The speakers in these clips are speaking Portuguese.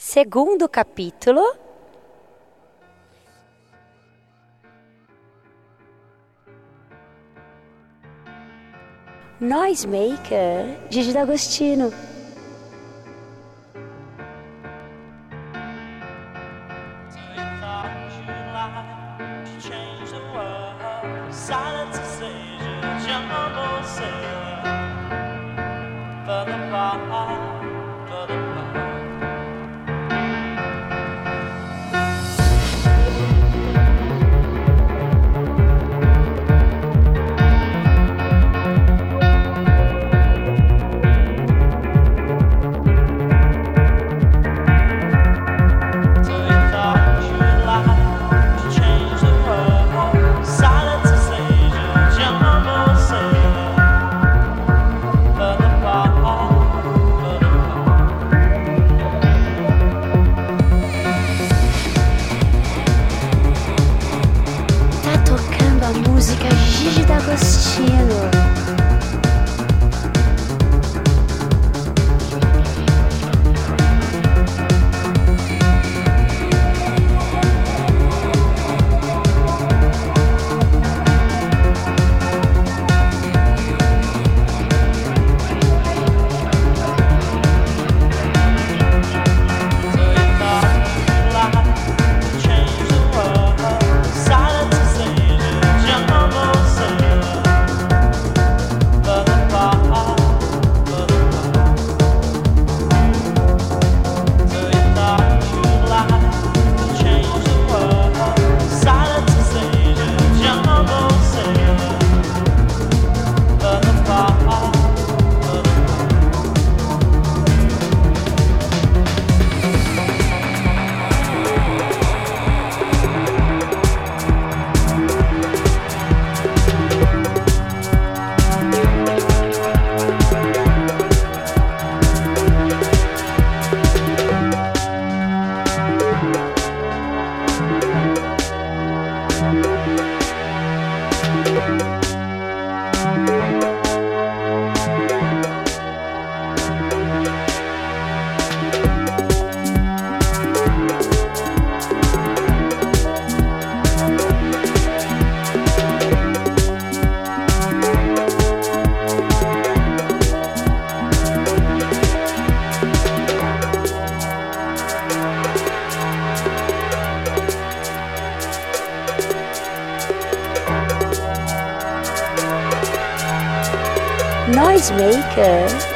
Segundo capítulo. Noisemaker, Gigi D'Agostino. Silence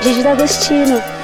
Gigi D'Agostino.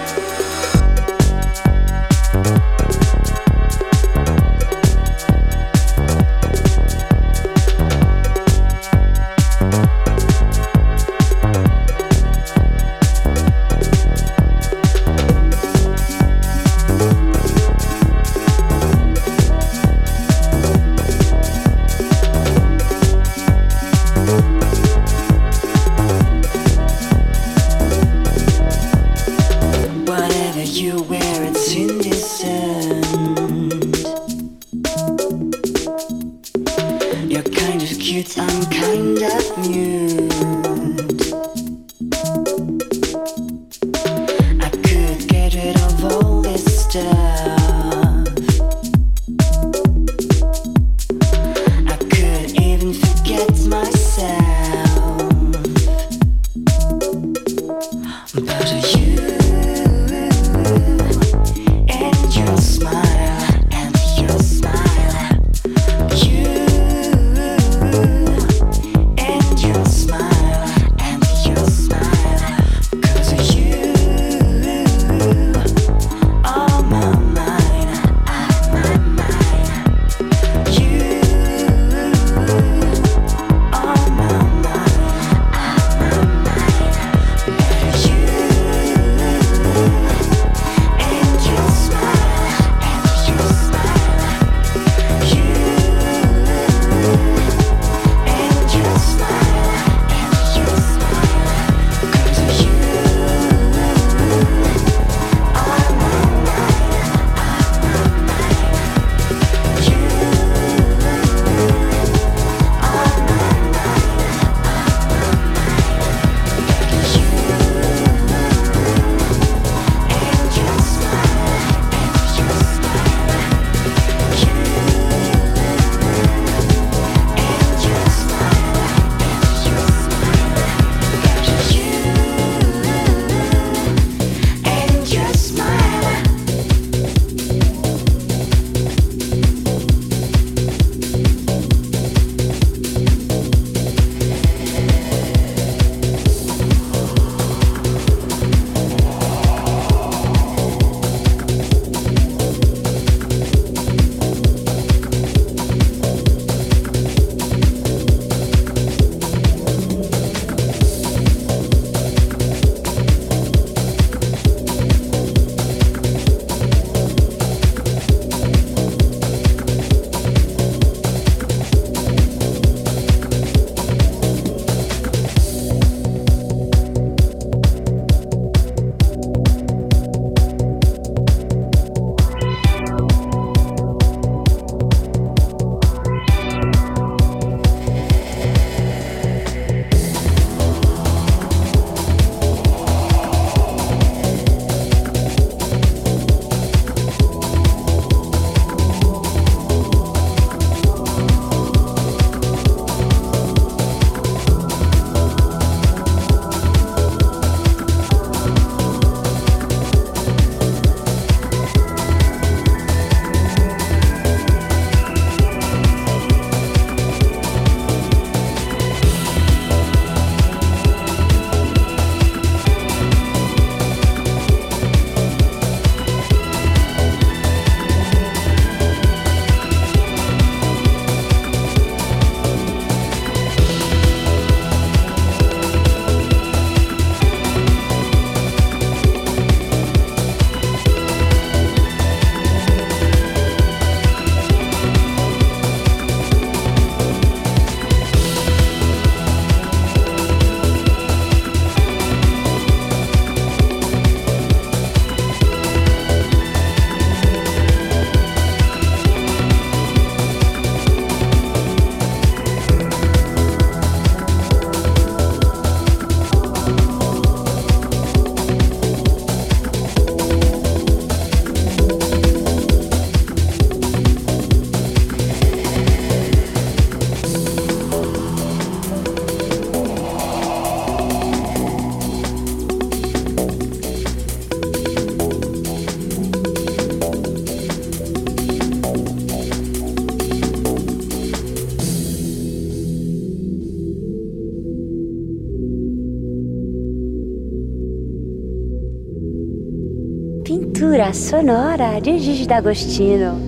Sonora de Gigi D'Agostino.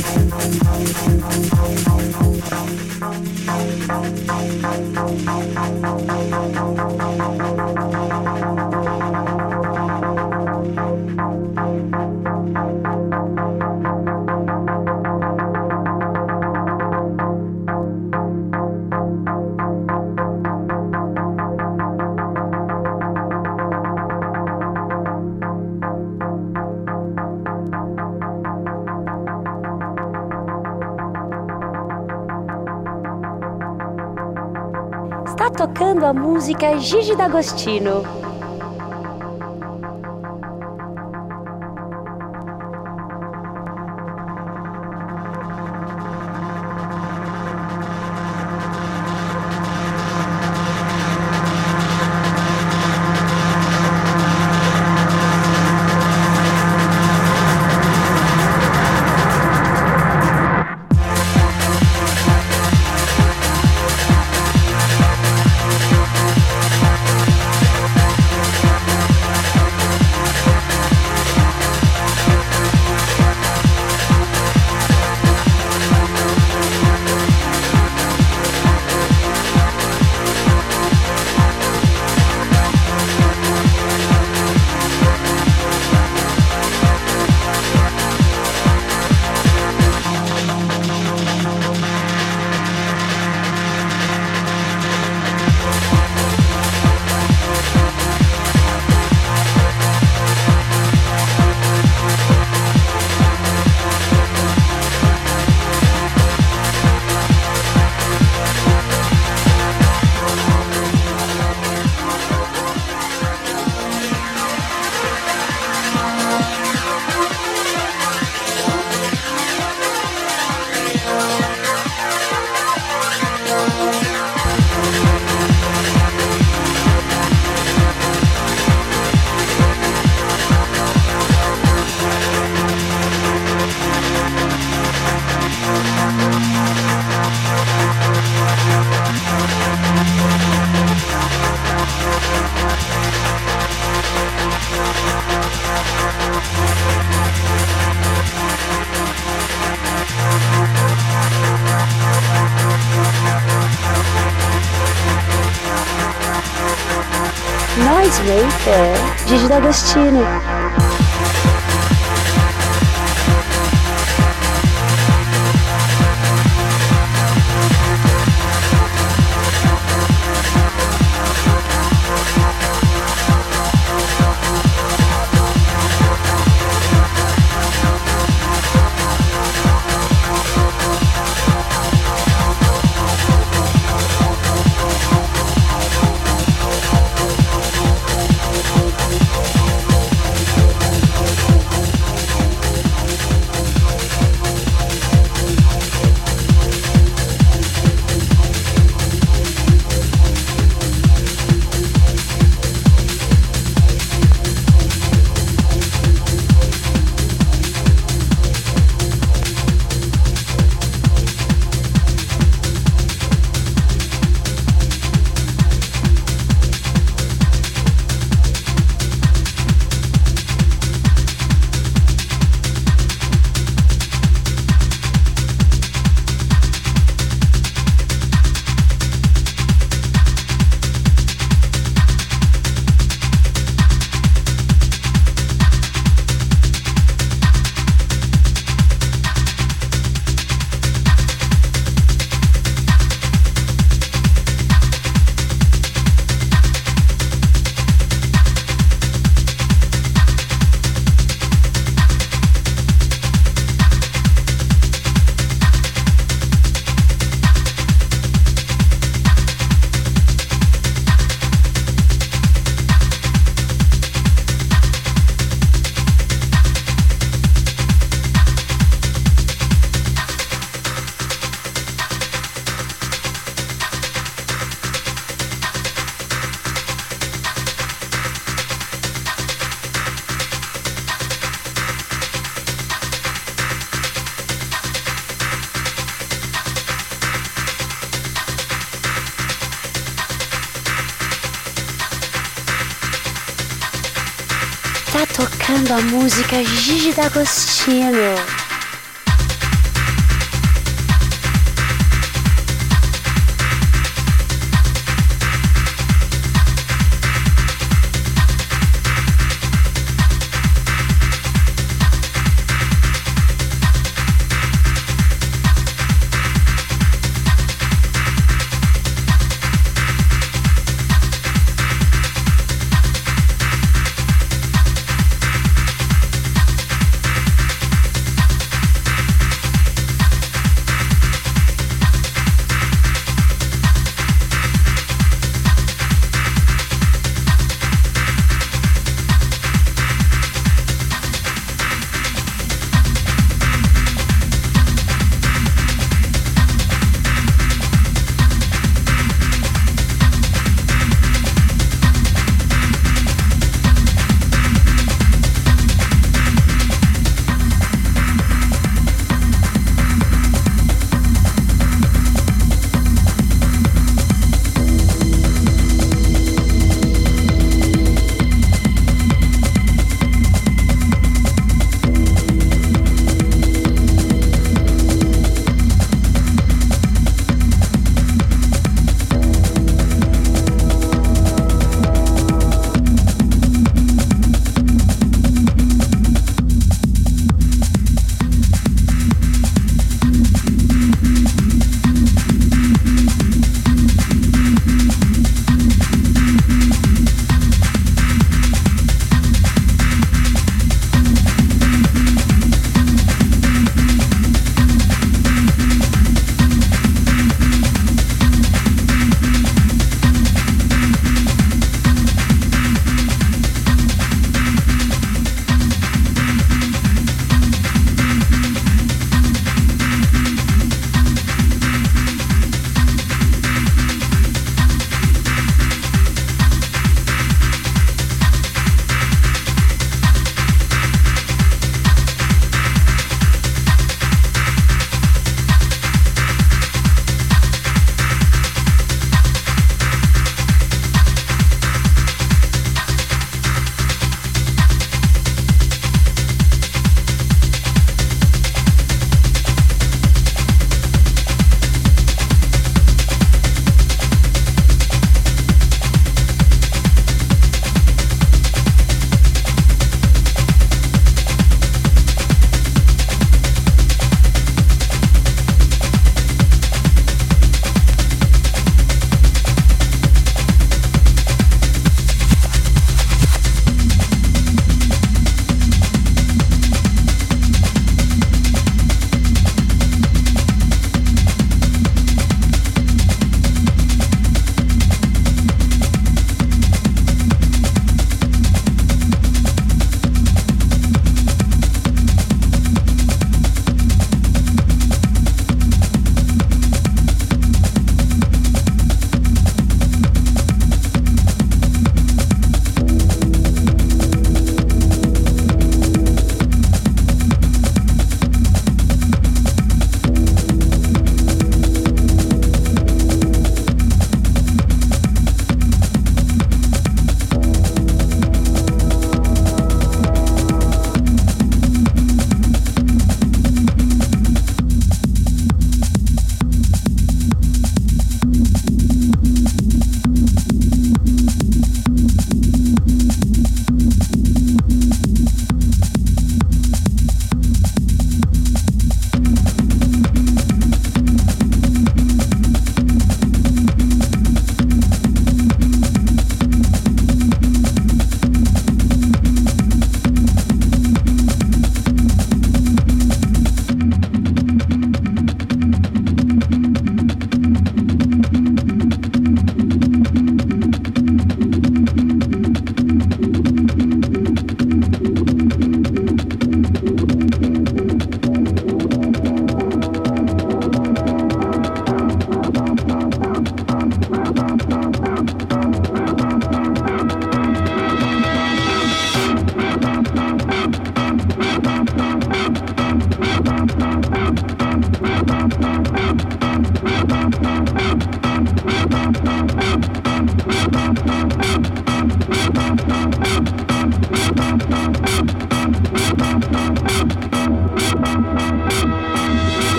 música Gigi D'Agostino. Maker, Gigi D'Agostino. Música Gigi D'Agostino.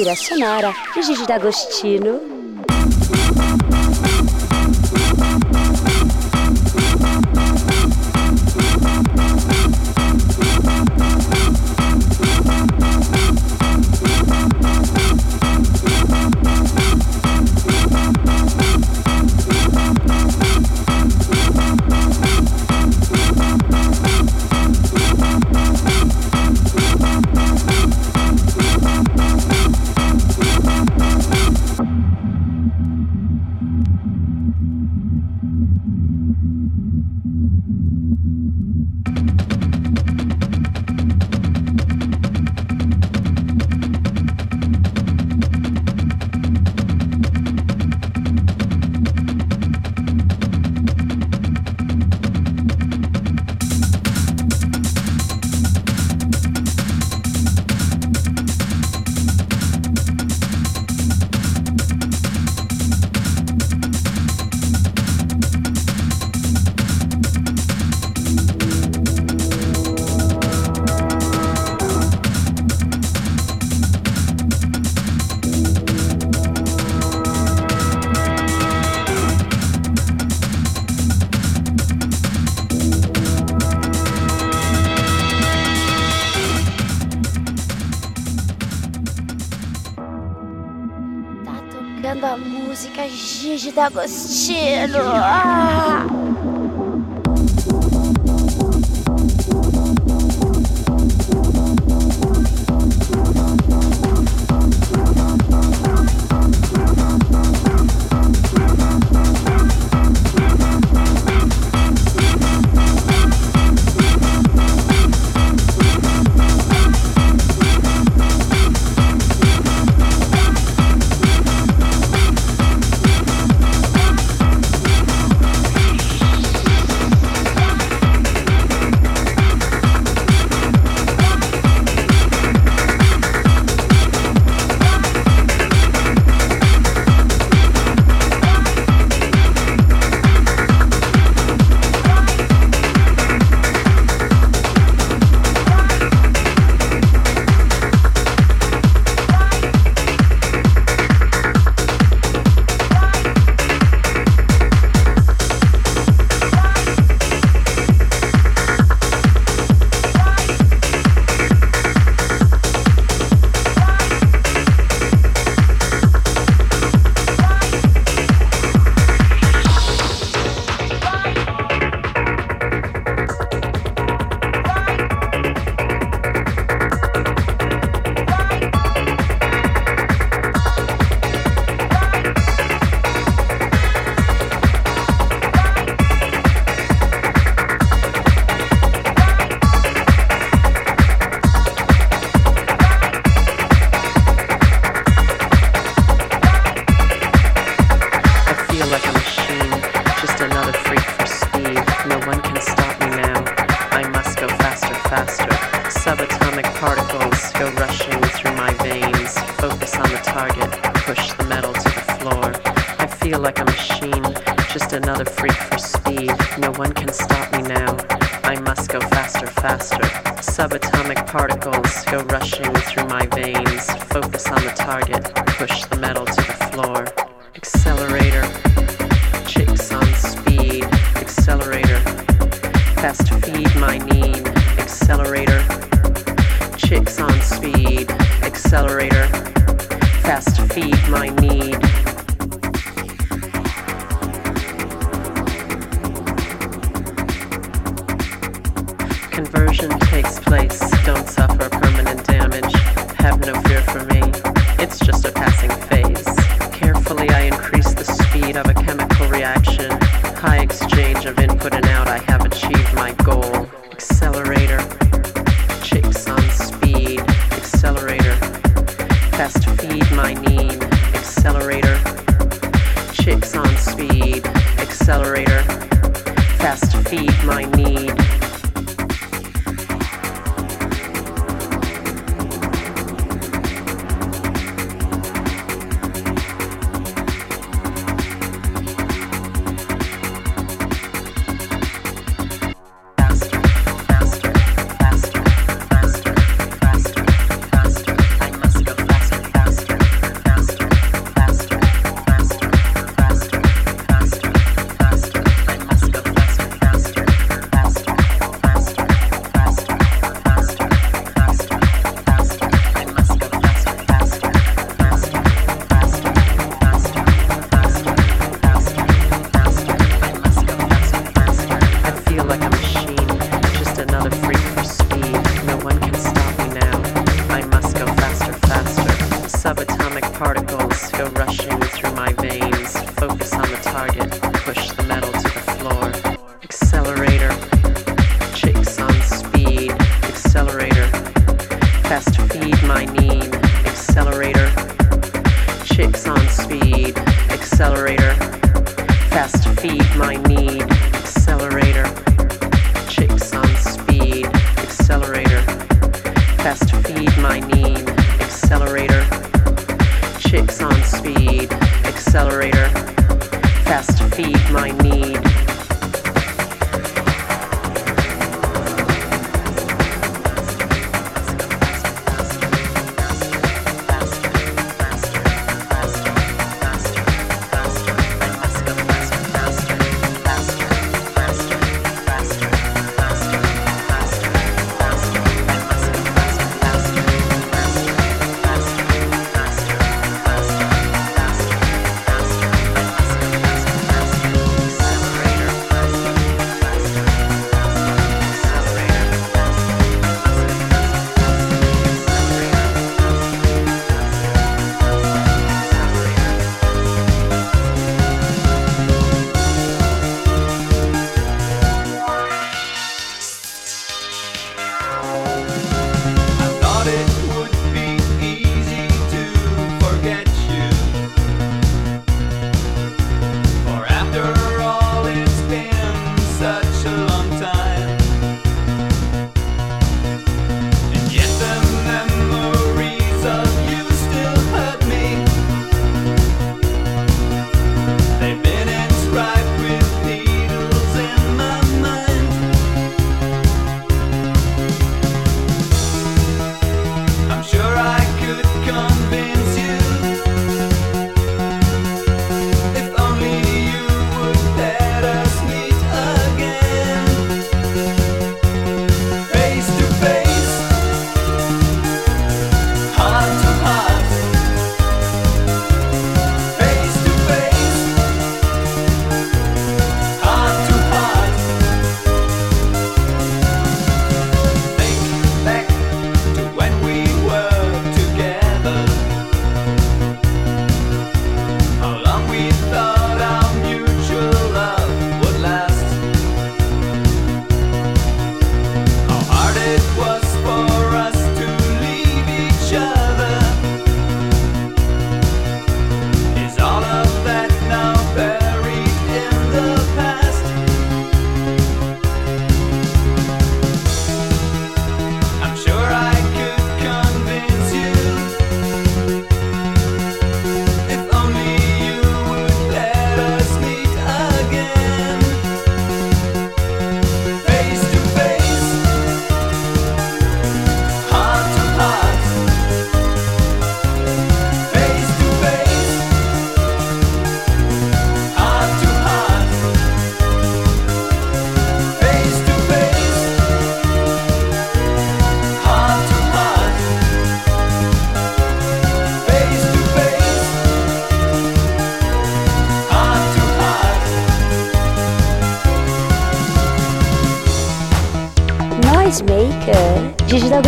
Trilha sonora de Gigi D'Agostino. D'Agostino. Ah!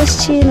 Agostino.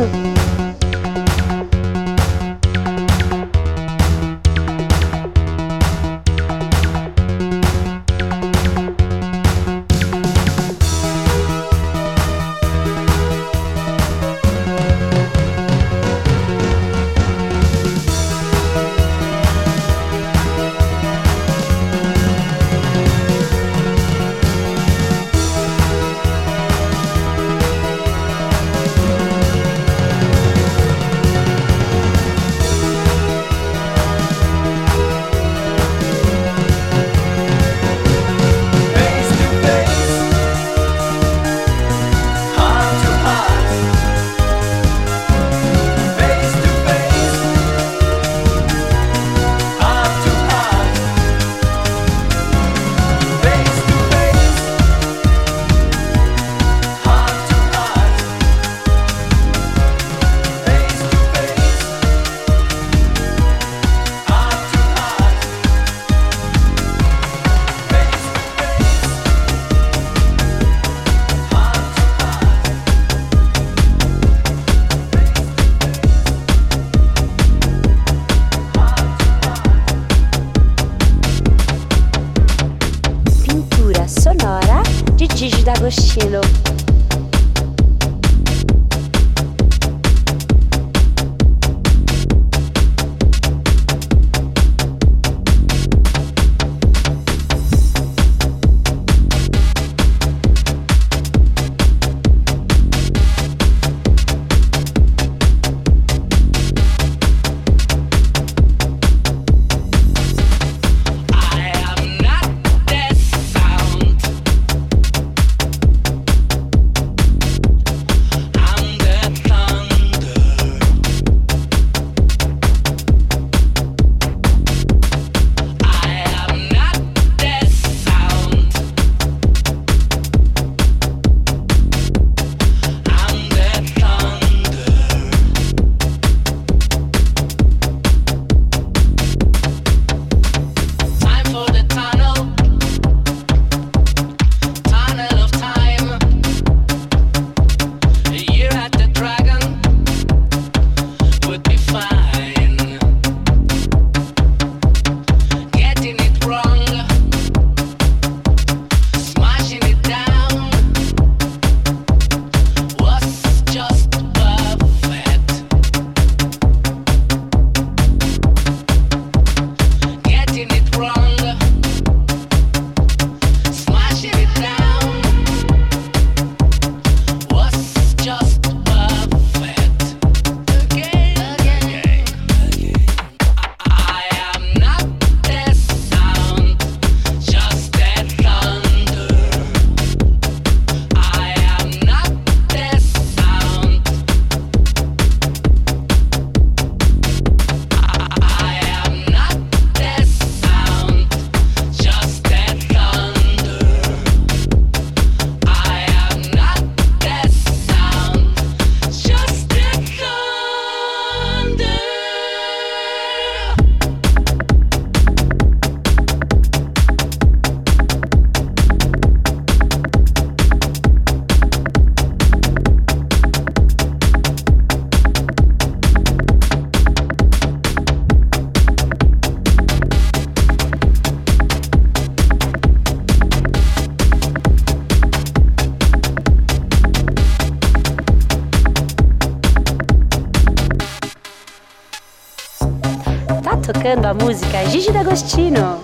Gigi D'Agostino.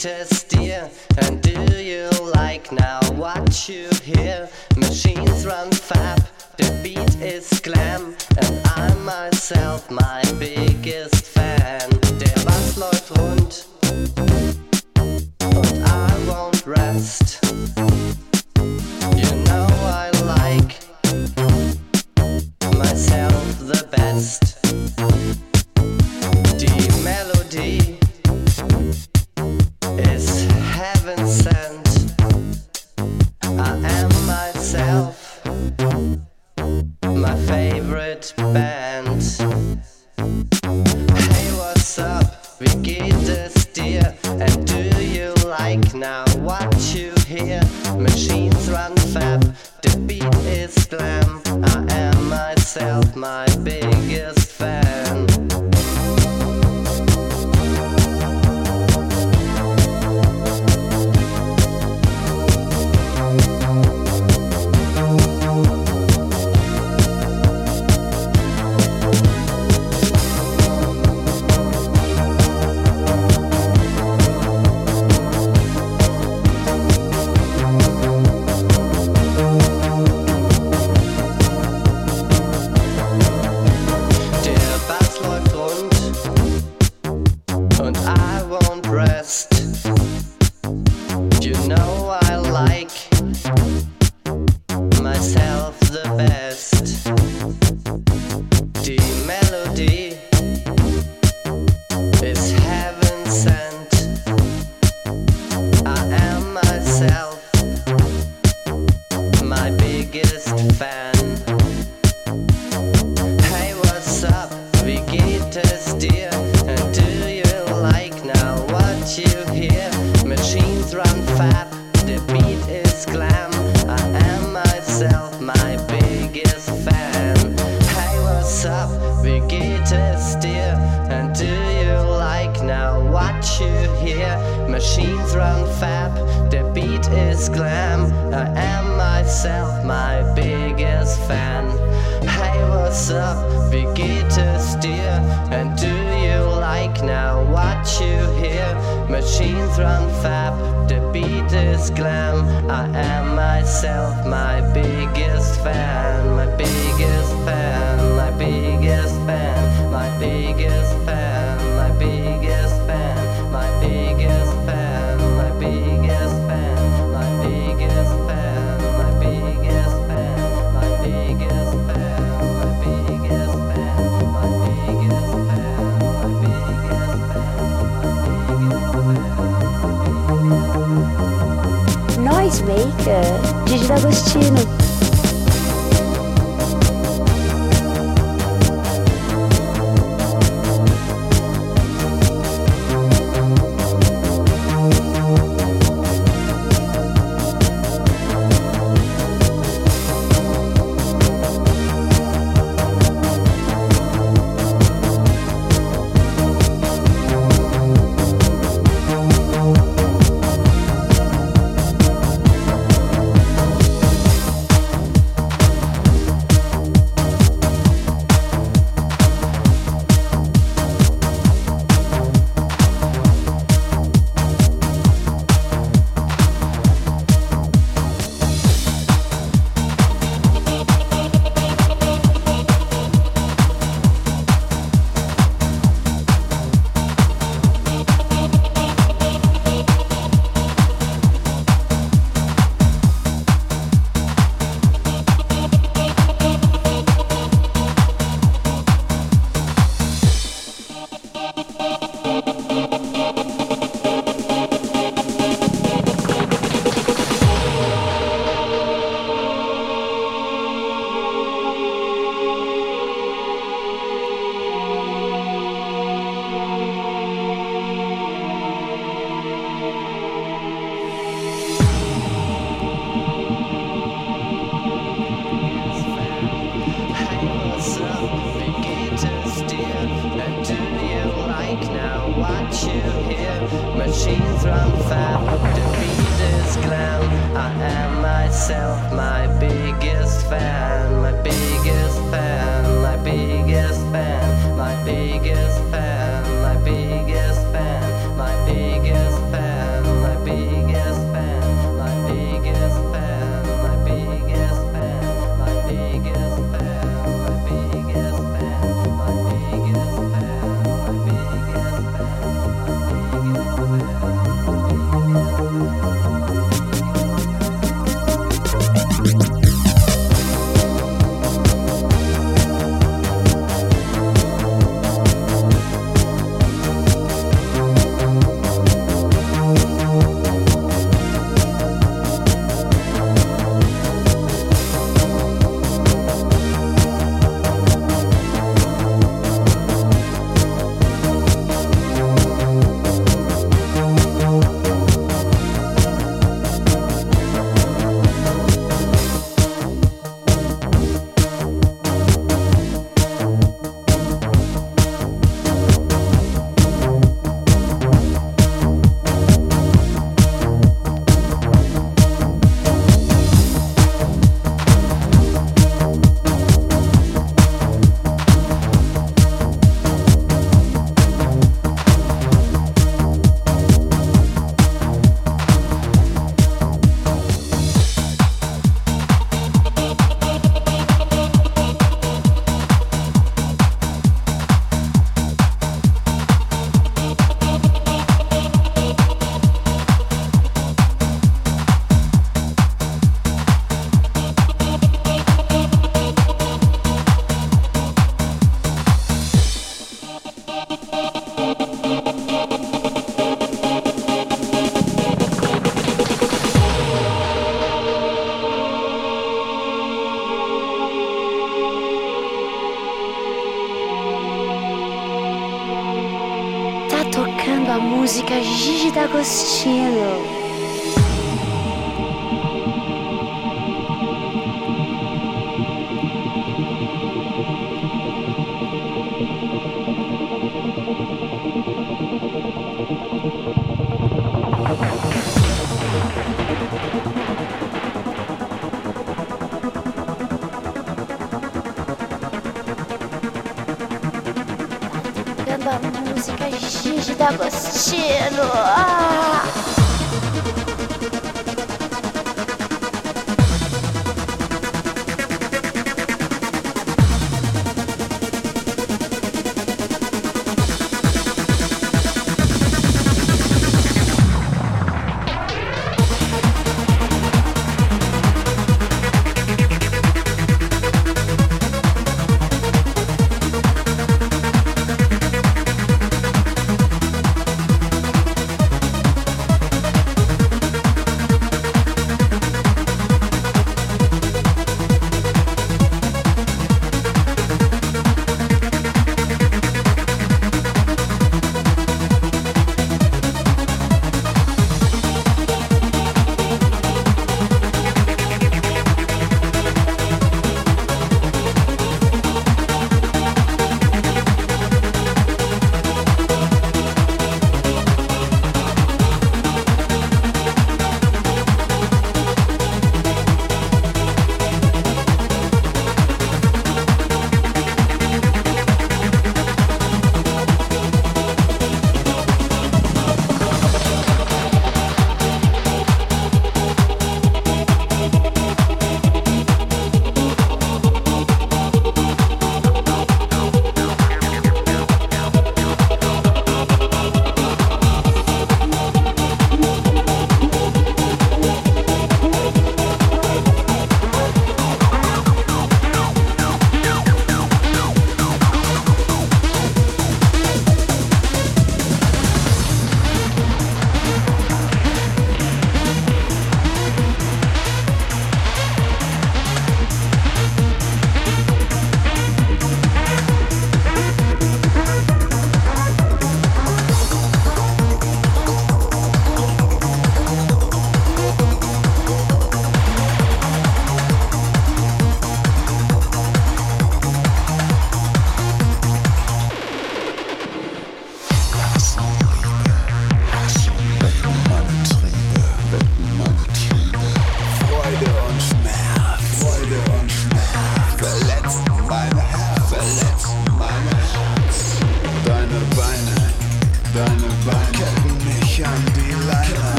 test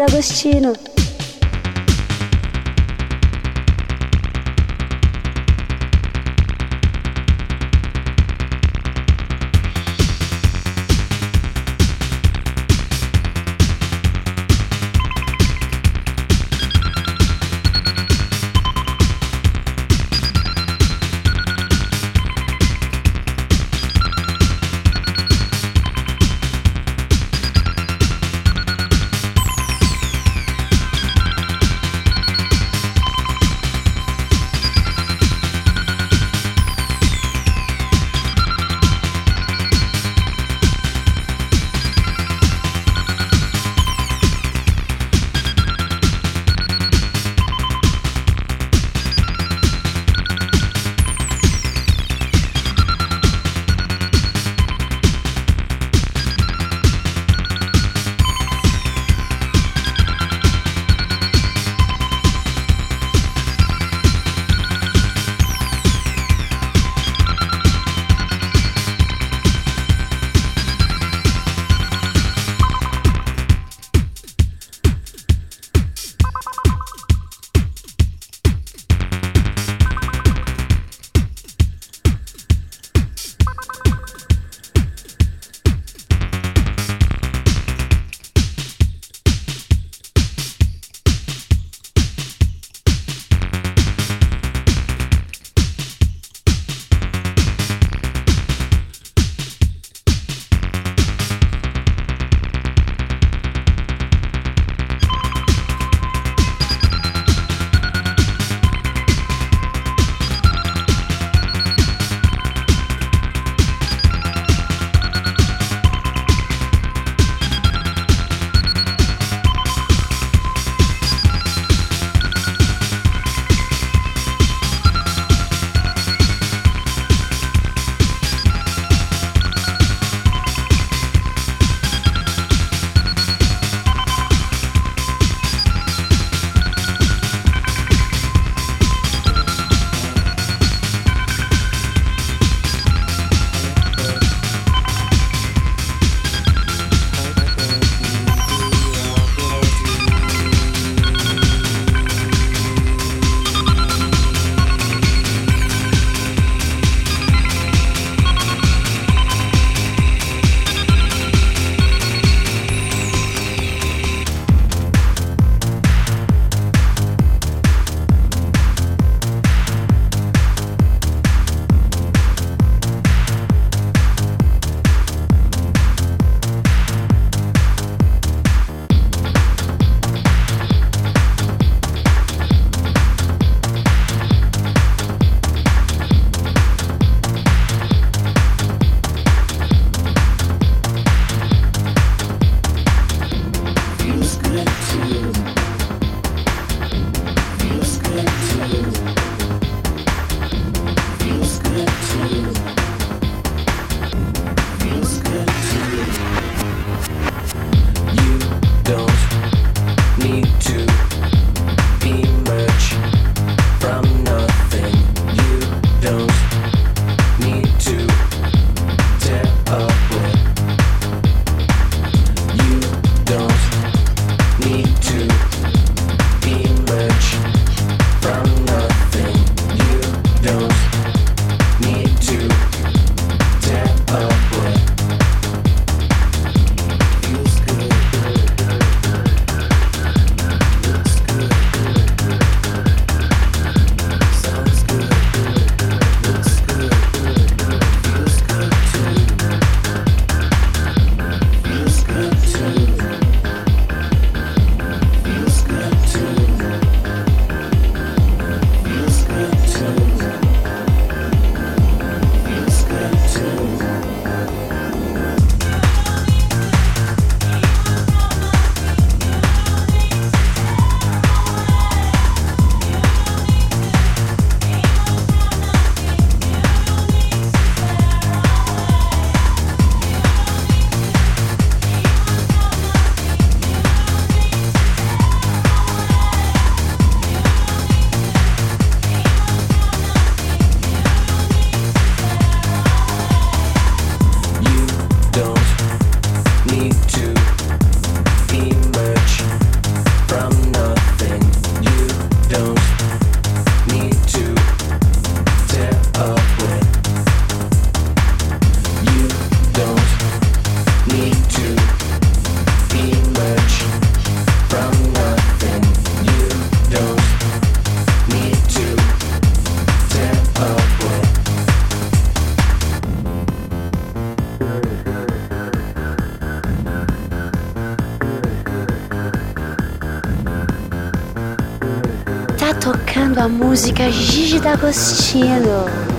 Gigi D'Agostino. A música Gigi D'Agostino.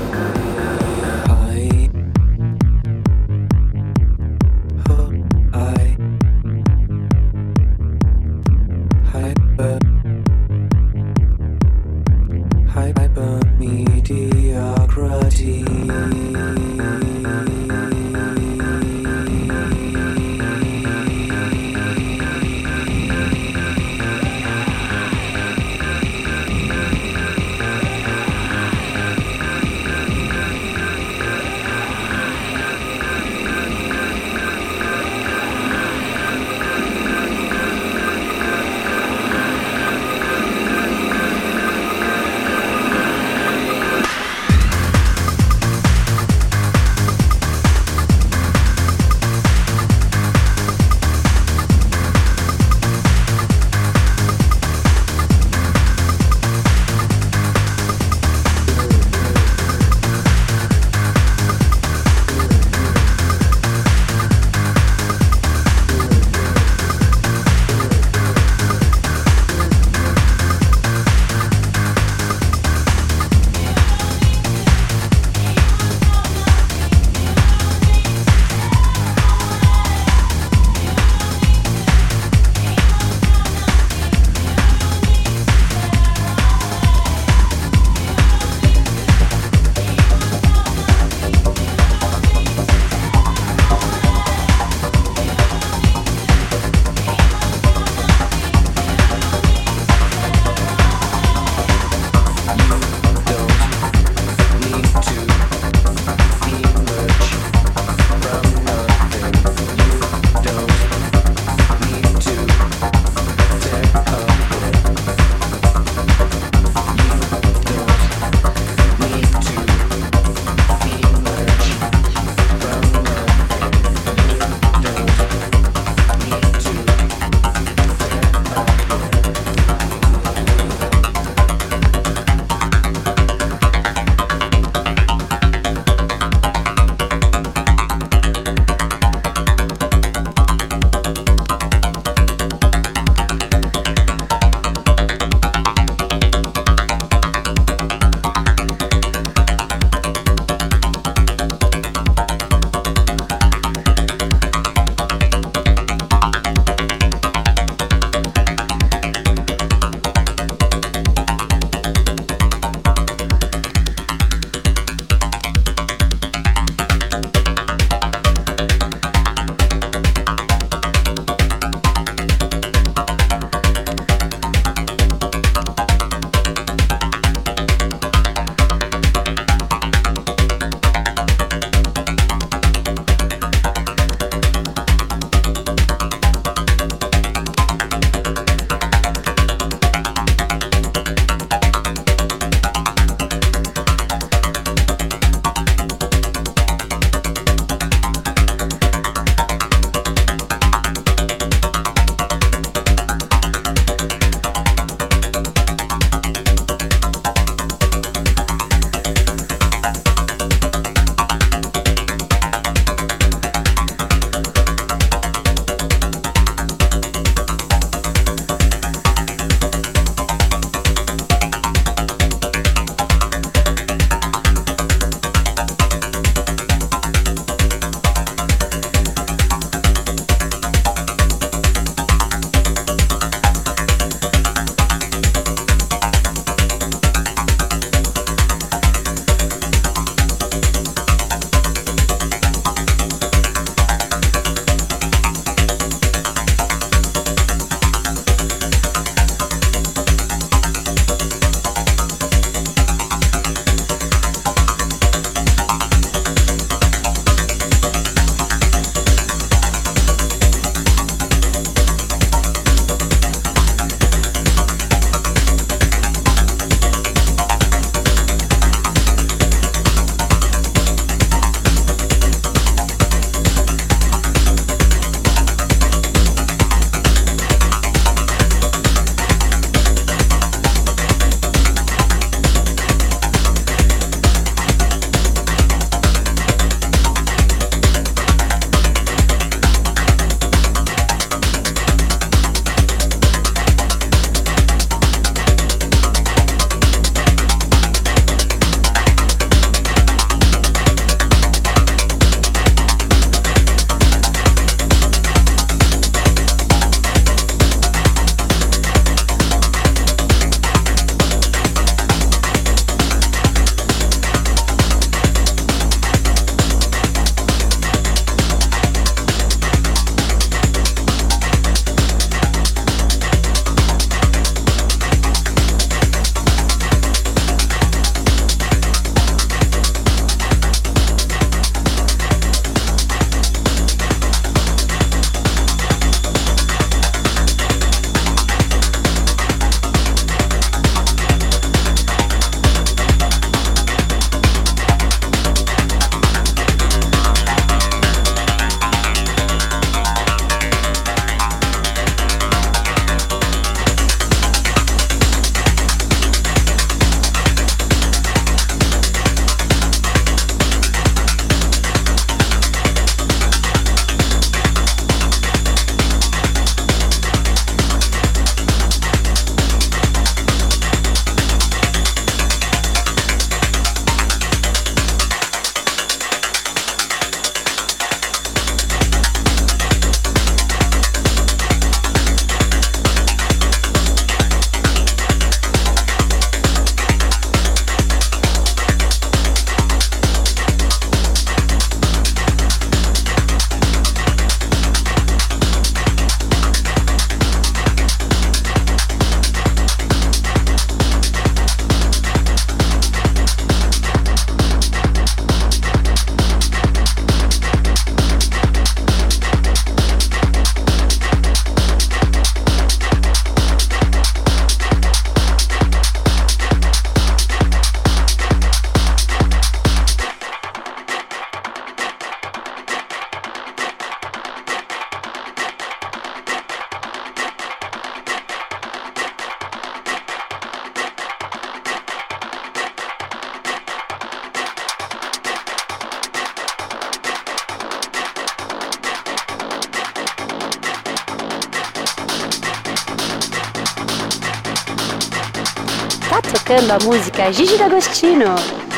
Tá tocando a música Gigi D'Agostino.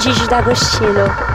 Gigi D'Agostino.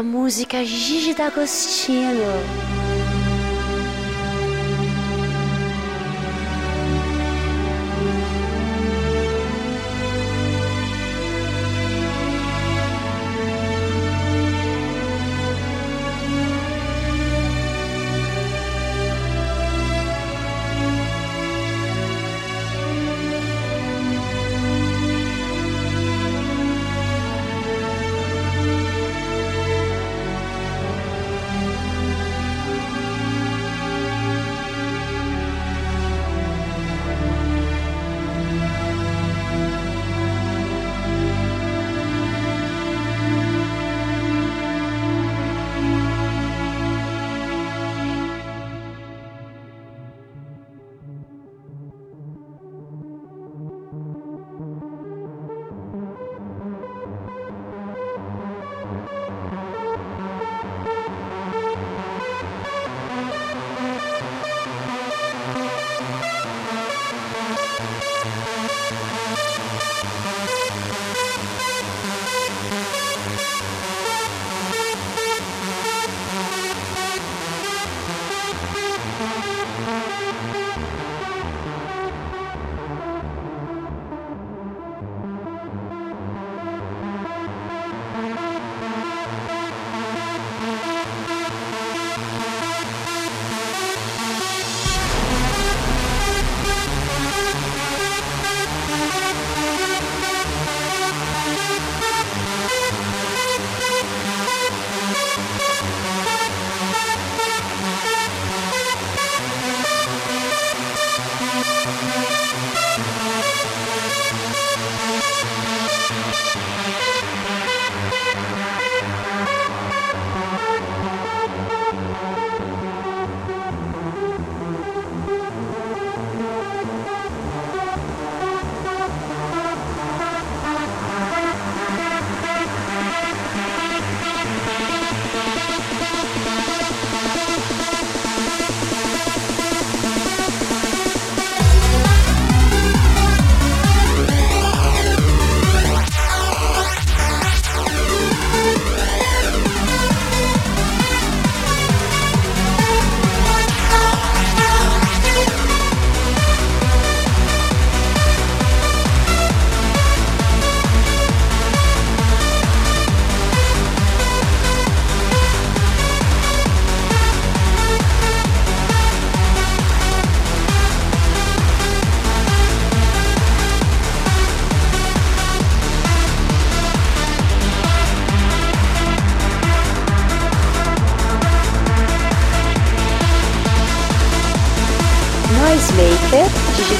A música Gigi D'Agostino.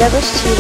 D'Agostino.